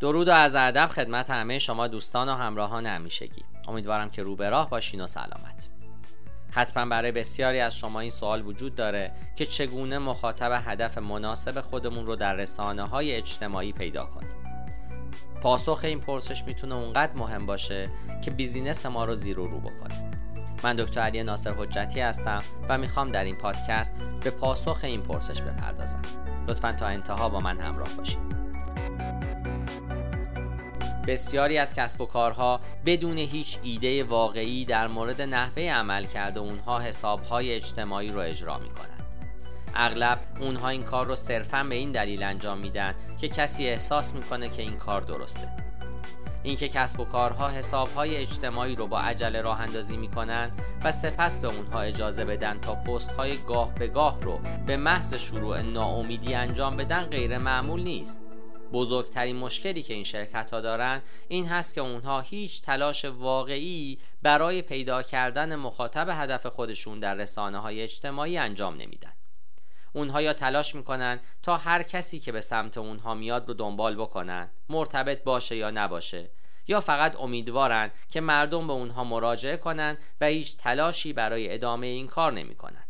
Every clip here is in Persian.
درود و از ادب خدمت همه شما دوستان و همراهان همیشگی. امیدوارم که رو به راه باشین و سلامت. حتما برای بسیاری از شما این سوال وجود داره که چگونه مخاطب هدف مناسب خودمون رو در رسانه های اجتماعی پیدا کنیم. پاسخ این پرسش می‌تونه اونقدر مهم باشه که بیزینس ما رو زیر و رو بکنه. من دکتر علی ناصر حجتی هستم و می‌خوام در این پادکست به پاسخ این پرسش بپردازم. لطفا تا انتها با من همراه باشید بسیاری از کسب و کارها بدون هیچ ایده واقعی در مورد نحوه عمل کرده اونها حسابهای اجتماعی رو اجرا می‌کنن. اغلب اونها این کار رو صرفا به این دلیل انجام میدن که کسی احساس می‌کنه که این کار درسته. اینکه کسب و کارها حسابهای اجتماعی رو با عجله راه اندازی می‌کنن و سپس به اونها اجازه بدن تا پست های گاه به گاه رو به محض شروع ناامیدی انجام بدن غیر معمول نیست. بزرگترین مشکلی که این شرکت ها دارن این هست که اونها هیچ تلاش واقعی برای پیدا کردن مخاطب هدف خودشون در رسانه های اجتماعی انجام نمیدن اونها یا تلاش می‌کنن تا هر کسی که به سمت اونها میاد رو دنبال بکنن مرتبط باشه یا نباشه یا فقط امیدوارن که مردم به اونها مراجعه کنن و هیچ تلاشی برای ادامه این کار نمی‌کنن.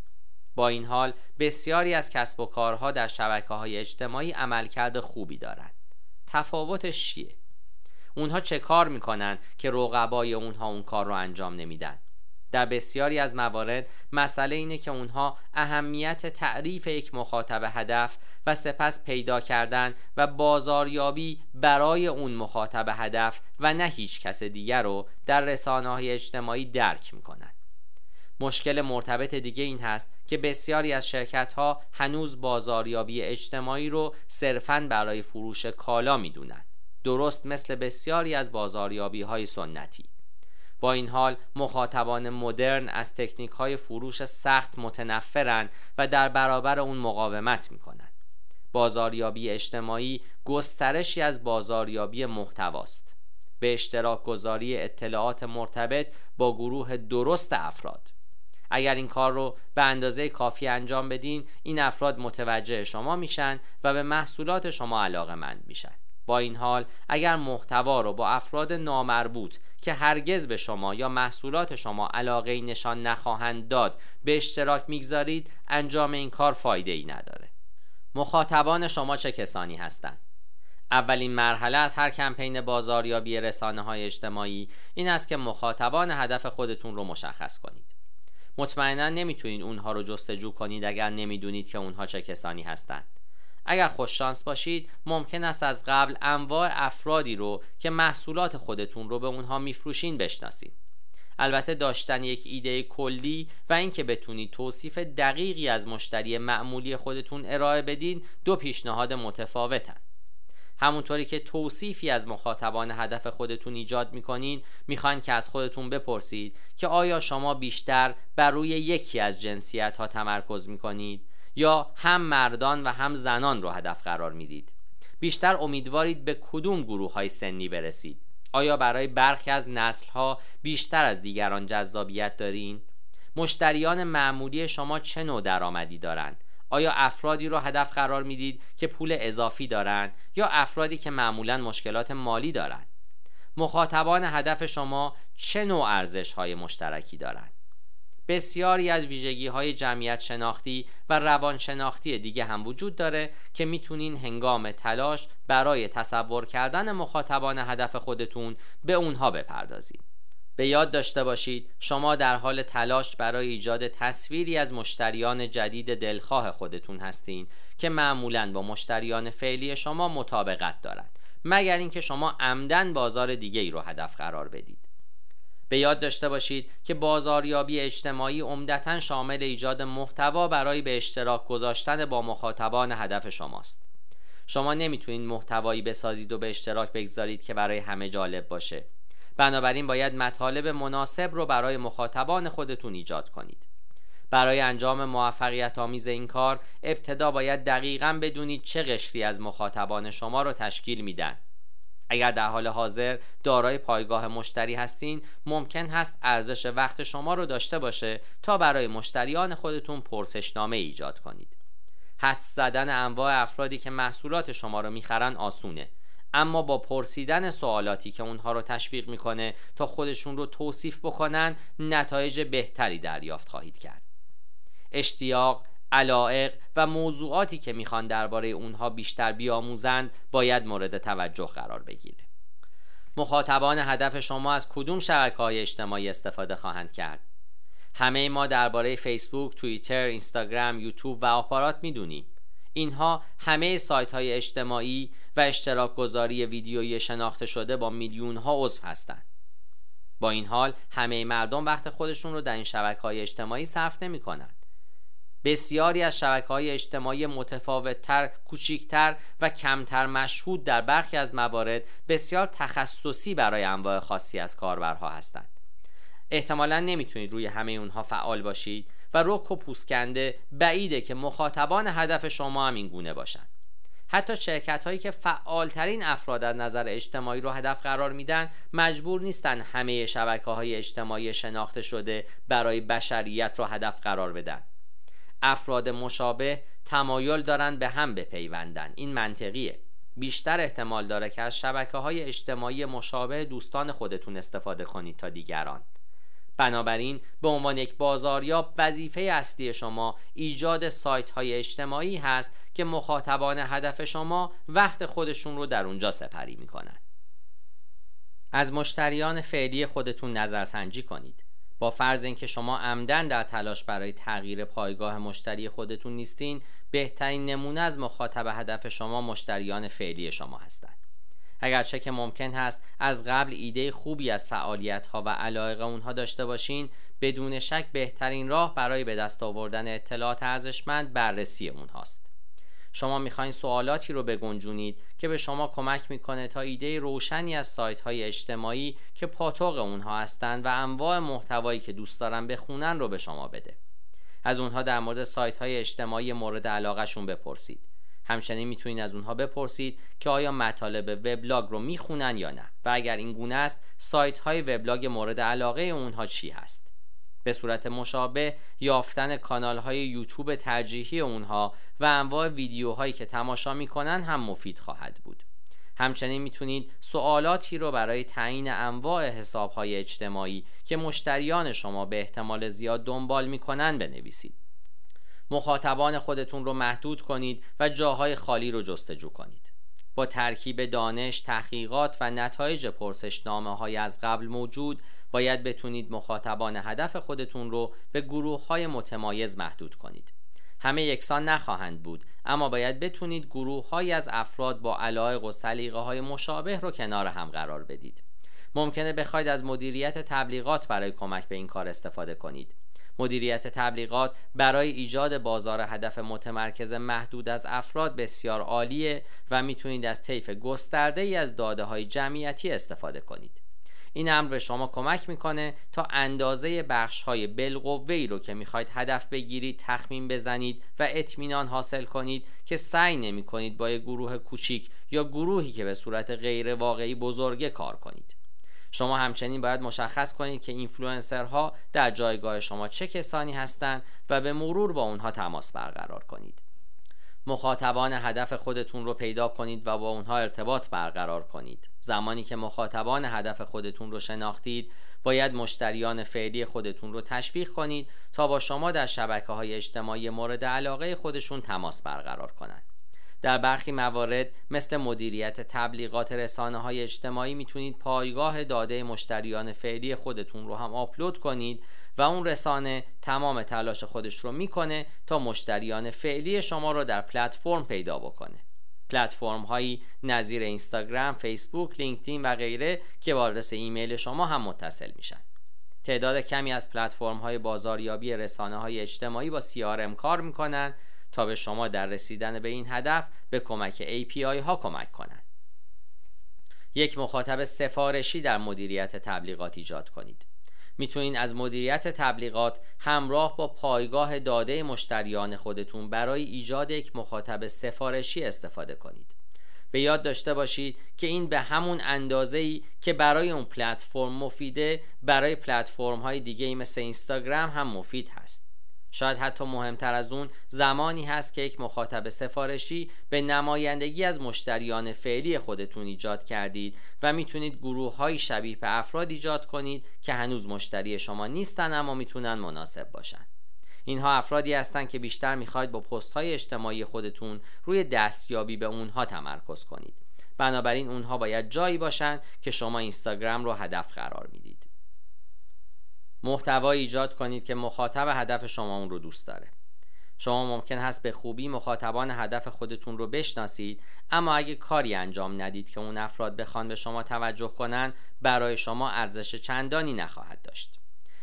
با این حال بسیاری از کسب و کارها در شبکه های اجتماعی عملکرد خوبی دارند. تفاوتش چیه؟ اونها چه کار می‌کنن که رقبای اونها اون کار رو انجام نمیدن؟ در بسیاری از موارد مسئله اینه که اونها اهمیت تعریف یک مخاطب هدف و سپس پیدا کردن و بازاریابی برای اون مخاطب هدف و نه هیچ کس دیگر رو در رسانه های اجتماعی درک می‌کنن مشکل مرتبط دیگه این هست که بسیاری از شرکت ها هنوز بازاریابی اجتماعی رو صرفاً برای فروش کالا می‌دونن درست مثل بسیاری از بازاریابی های سنتی. با این حال مخاطبان مدرن از تکنیک های فروش سخت متنفرن و در برابر اون مقاومت می‌کنن بازاریابی اجتماعی گسترشی از بازاریابی محتواست. به اشتراک گذاری اطلاعات مرتبط با گروه درست افراد. اگر این کار رو به اندازه کافی انجام بدین این افراد متوجه شما میشن و به محصولات شما علاقه مند میشن. با این حال اگر محتوا رو با افراد نامربوط که هرگز به شما یا محصولات شما علاقه نشان نخواهند داد به اشتراک می‌گذارید انجام این کار فایده ای نداره. مخاطبان شما چه کسانی هستند؟ اولین مرحله از هر کمپین بازاریابی رسانه های اجتماعی این است که مخاطبان هدف خودتون رو مشخص کنید. مطمئنا نمی‌تونید اونها رو جستجو کنید اگر نمی‌دونید که اونها چه کسانی هستند. اگر خوششانس باشید ممکن است از قبل انواع افرادی رو که محصولات خودتون رو به اونها میفروشین بشناسید. البته داشتن یک ایده کلی و اینکه بتونید توصیف دقیقی از مشتری معمولی خودتون ارائه بدین دو پیشنهاد متفاوتن. همونطوری که توصیفی از مخاطبان هدف خودتون ایجاد می‌کنین می‌خواین که از خودتون بپرسید که آیا شما بیشتر بر روی یکی از جنسیت ها تمرکز می‌کنید یا هم مردان و هم زنان رو هدف قرار می‌دید؟ بیشتر امیدوارید به کدوم گروه های سنی برسید؟ آیا برای برخی از نسل ها بیشتر از دیگران جذابیت دارین؟ مشتریان معمولی شما چه نوع درآمدی دارند؟ آیا افرادی رو هدف قرار می‌دید که پول اضافی دارند یا افرادی که معمولا مشکلات مالی دارند مخاطبان هدف شما چه نوع ارزش های مشترکی دارند بسیاری از ویژگی های جمعیت شناختی و روان شناختی دیگه هم وجود داره که می‌تونین هنگام تلاش برای تصور کردن مخاطبان هدف خودتون به اونها بپردازید. به یاد داشته باشید شما در حال تلاش برای ایجاد تصویری از مشتریان جدید دلخواه خودتون هستین که معمولا با مشتریان فعلی شما مطابقت دارد مگر اینکه شما عمدن بازار دیگه ای رو هدف قرار بدید. به یاد داشته باشید که بازاریابی اجتماعی عمدتا شامل ایجاد محتوا برای به اشتراک گذاشتن با مخاطبان هدف شماست. شما نمی‌تونید محتوایی بسازید و به اشتراک بگذارید که برای همه جالب باشه. بنابراین باید مطالب مناسب رو برای مخاطبان خودتون ایجاد کنید. برای انجام موفقیت آمیز این کار ابتدا باید دقیقا بدونید چه قشری از مخاطبان شما رو تشکیل میدن. اگر در حال حاضر دارای پایگاه مشتری هستین ممکن هست ارزش وقت شما رو داشته باشه تا برای مشتریان خودتون پرسشنامه ایجاد کنید. حدس زدن انواع افرادی که محصولات شما رو می‌خرن آسونه. اما با پرسیدن سوالاتی که اونها رو تشویق می‌کنه تا خودشون رو توصیف بکنن نتایج بهتری دریافت خواهید کرد. اشتیاق علائق و موضوعاتی که می‌خوان درباره اونها بیشتر بیاموزند باید مورد توجه قرار بگیره. مخاطبان هدف شما از کدوم شبکه های اجتماعی استفاده خواهند کرد؟ همه ما درباره فیسبوک، توییتر، اینستاگرام، یوتیوب و آپارات می‌دونیم. اینها همه سایت های اجتماعی و اشتراک گذاری ویدیویی شناخته شده با میلیون ها عضو هستند. با این حال همه مردم وقت خودشون رو در این شبکه های اجتماعی صرف نمی کنند. بسیاری از شبکه های اجتماعی متفاوتتر، کوچیکتر و کمتر مشهود در برخی از موارد بسیار تخصصی برای انواع خاصی از کاربرها هستند. احتمالا نمی‌تونید روی همه اونها فعال باشید و رک و پوسکنده بعیده که مخاطبان هدف شما هم این گونه باشند. حتی شرکت هایی که فعالترین افراد از نظر اجتماعی رو هدف قرار میدن مجبور نیستن همه شبکه های اجتماعی شناخته شده برای بشریت رو هدف قرار بدن. افراد مشابه تمایل دارند به هم بپیوندن. این منطقیه. بیشتر احتمال داره که از شبکه های اجتماعی مشابه دوستان خودتون استفاده کنید تا دیگران. بنابراین به عنوان یک بازاریاب وظیفه اصلی شما ایجاد سایت های اجتماعی هست که مخاطبان هدف شما وقت خودشون رو در اونجا سپری می کنند. از مشتریان فعلی خودتون نظرسنجی کنید. با فرض اینکه شما عمدن در تلاش برای تغییر پایگاه مشتری خودتون نیستین بهترین نمونه از مخاطب هدف شما مشتریان فعلی شما هستند اگرچه که ممکن هست از قبل ایده خوبی از فعالیت ها و علایق اونها داشته باشین بدون شک بهترین راه برای به دست آوردن اطلاعات ارزشمند بررسی اونهاست. شما می‌خواین سوالاتی رو بگنجونید که به شما کمک می‌کنه تا ایده روشنی از سایت های اجتماعی که پاتوق اونها هستند و انواع محتوایی که دوست دارن بخونن رو به شما بده. از اونها در مورد سایت های اجتماعی مورد علاقهشون بپرسید. همچنین می‌تونید از اونها بپرسید که آیا مطالب وبلاگ رو می‌خونن یا نه. و اگر این گونه است سایت های وبلاگ مورد علاقه اونها چی هست؟ به صورت مشابه یافتن کانال های یوتیوب ترجیحی اونها و انواع ویدیوهایی که تماشا می‌کنن هم مفید خواهد بود. همچنین می‌تونید سوالاتی رو برای تعیین انواع حساب های اجتماعی که مشتریان شما به احتمال زیاد دنبال می‌کنن بنویسید. مخاطبان خودتون رو محدود کنید و جاهای خالی رو جستجو کنید. با ترکیب دانش، تحقیقات و نتایج پرسشنامه های از قبل موجود باید بتونید مخاطبان هدف خودتون رو به گروه های متمایز محدود کنید. همه یکسان نخواهند بود اما باید بتونید گروه های از افراد با علایق و سلیقه های مشابه رو کنار هم قرار بدید. ممکنه بخواید از مدیریت تبلیغات برای کمک به این کار استفاده کنید. مدیریت تبلیغات برای ایجاد بازار هدف متمرکز محدود از افراد بسیار عالیه و می‌تونید از طیف گسترده ای از داده های جمعیتی استفاده کنید. این امر به شما کمک می‌کنه تا اندازه بخش های بالقوه ای رو که می‌خواید هدف بگیرید تخمین بزنید و اطمینان حاصل کنید که سعی نمی کنید با یک گروه کوچیک یا گروهی که به صورت غیر واقعی بزرگه کار کنید. شما همچنین باید مشخص کنید که اینفلوئنسرها در جایگاه شما چه کسانی هستند و به مرور با اونها تماس برقرار کنید. مخاطبان هدف خودتون رو پیدا کنید و با اونها ارتباط برقرار کنید. زمانی که مخاطبان هدف خودتون رو شناختید باید مشتریان فعلی خودتون رو تشویق کنید تا با شما در شبکه های اجتماعی مورد علاقه خودشون تماس برقرار کنند. در برخی موارد مثل مدیریت تبلیغات رسانه های اجتماعی می‌تونید پایگاه داده مشتریان فعلی خودتون رو هم آپلود کنید و اون رسانه تمام تلاش خودش رو می‌کنه تا مشتریان فعلی شما رو در پلتفرم پیدا بکنه. پلتفرم هایی نظیر اینستاگرام، فیسبوک، لینکدین و غیره که آدرس ایمیل شما هم متصل میشن. تعداد کمی از پلتفرم های بازاریابی رسانه های اجتماعی با CRM کار می‌کنن تا به شما در رسیدن به این هدف به کمک API ها کمک کنند. یک مخاطب سفارشی در مدیریت تبلیغات ایجاد کنید. می‌تونید از مدیریت تبلیغات همراه با پایگاه داده مشتریان خودتون برای ایجاد یک مخاطب سفارشی استفاده کنید. به یاد داشته باشید که این به همون اندازه ای که برای اون پلتفرم مفیده برای پلتفرم های دیگه ای مثل اینستاگرام هم مفید هست. شاید حتی مهمتر از اون زمانی هست که یک مخاطب سفارشی به نمایندگی از مشتریان فعلی خودتون ایجاد کردید و می‌تونید گروه های شبیه به افراد ایجاد کنید که هنوز مشتری شما نیستن اما می‌تونن مناسب باشن. اینها افرادی هستند که بیشتر می‌خواید با پست های اجتماعی خودتون روی دستیابی به اونها تمرکز کنید. بنابراین اونها باید جایی باشن که شما اینستاگرام رو هدف قرار می‌دید. محتوا ایجاد کنید که مخاطب هدف شما اون رو دوست داره. شما ممکن هست به خوبی مخاطبان هدف خودتون رو بشناسید اما اگه کاری انجام ندید که اون افراد بخوان به شما توجه کنن برای شما ارزش چندانی نخواهد داشت.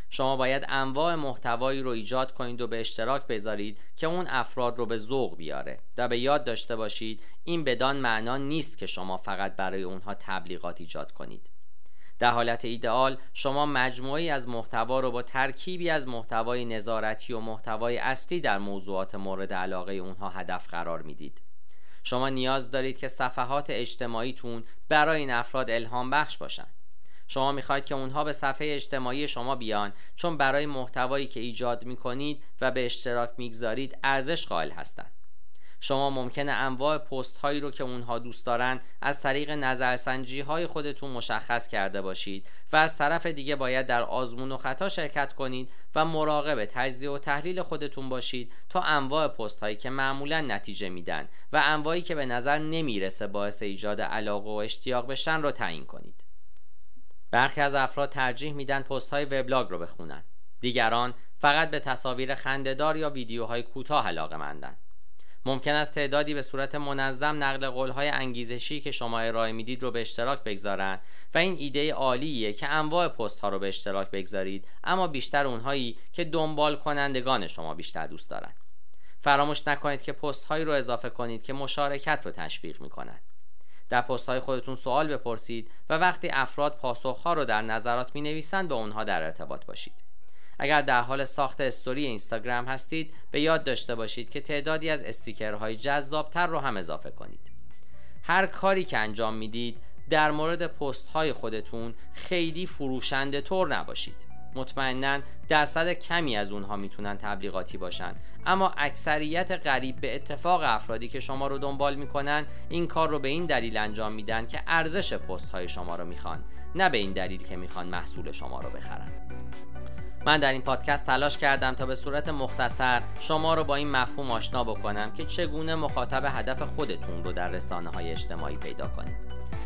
شما باید انواع محتوایی رو ایجاد کنید و به اشتراک بذارید که اون افراد رو به ذوق بیاره و به یاد داشته باشید این بدان معنا نیست که شما فقط برای اونها تبلیغات ایجاد کنید. در حالت ایدئال شما مجموعی از محتوا رو با ترکیبی از محتوای نظارتی و محتوای اصلی در موضوعات مورد علاقه اونها هدف قرار می‌دید. شما نیاز دارید که صفحات اجتماعیتون برای این افراد الهام بخش باشند شما می‌خواید که اونها به صفحه اجتماعی شما بیان چون برای محتوایی که ایجاد می‌کنید و به اشتراک می‌گذارید ارزش قائل هستند. شما ممکنه انواع پست هایی رو که اونها دوست دارن از طریق نظرسنجی های خودتون مشخص کرده باشید و از طرف دیگه باید در آزمون و خطا شرکت کنید و مراقب تجزیه و تحلیل خودتون باشید تا انواع پست هایی که معمولا نتیجه میدن و انواعی که به نظر نمی‌رسه باعث ایجاد علاقه و اشتیاق بشن رو تعیین کنید. برخی از افراد ترجیح میدن پست های وبلاگ رو بخونن. دیگران فقط به تصاویر خندهدار یا ویدیوهای کوتاه علاقه مندن ممکن است تعدادی به صورت منظم نقل قولهای انگیزشی که شما ارائه می‌دید رو به اشتراک بگذارن و این ایده عالیه که انواع پست ها رو به اشتراک بگذارید اما بیشتر اونهایی که دنبال کنندگان شما بیشتر دوست دارن. فراموش نکنید که پست هایی رو اضافه کنید که مشارکت رو تشویق می‌کنن. در پست های خودتون سوال بپرسید و وقتی افراد پاسخ ها رو در نظرات می نویسند با اونها در ارتباط باشید. اگر در حال ساخت استوری اینستاگرام هستید به یاد داشته باشید که تعدادی از استیکرهای جذابتر رو هم اضافه کنید. هر کاری که انجام می‌دید در مورد پست های خودتون خیلی فروشنده طور نباشید. مطمئنا درصد کمی از اونها می‌تونن تبلیغاتی باشن. اما اکثریت قریب به اتفاق افرادی که شما رو دنبال می‌کنن این کار رو به این دلیل انجام میدن که ارزش پست های شما رو می‌خوان نه به این دلیل که می‌خوان محصول شما رو بخرن. من در این پادکست تلاش کردم تا به صورت مختصر شما رو با این مفهوم آشنا بکنم که چگونه مخاطب هدف خودتون رو در رسانه های اجتماعی پیدا کنید.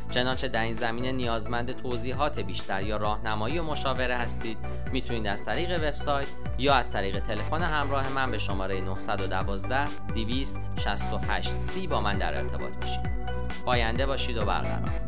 چنانچه در این زمینه نیازمند توضیحات بیشتر یا راهنمایی و مشاوره هستید می‌تونید از طریق وبسایت یا از طریق تلفن همراه من به شماره 912 268 سی با من در ارتباط باشید. پاینده باشید و برقرار.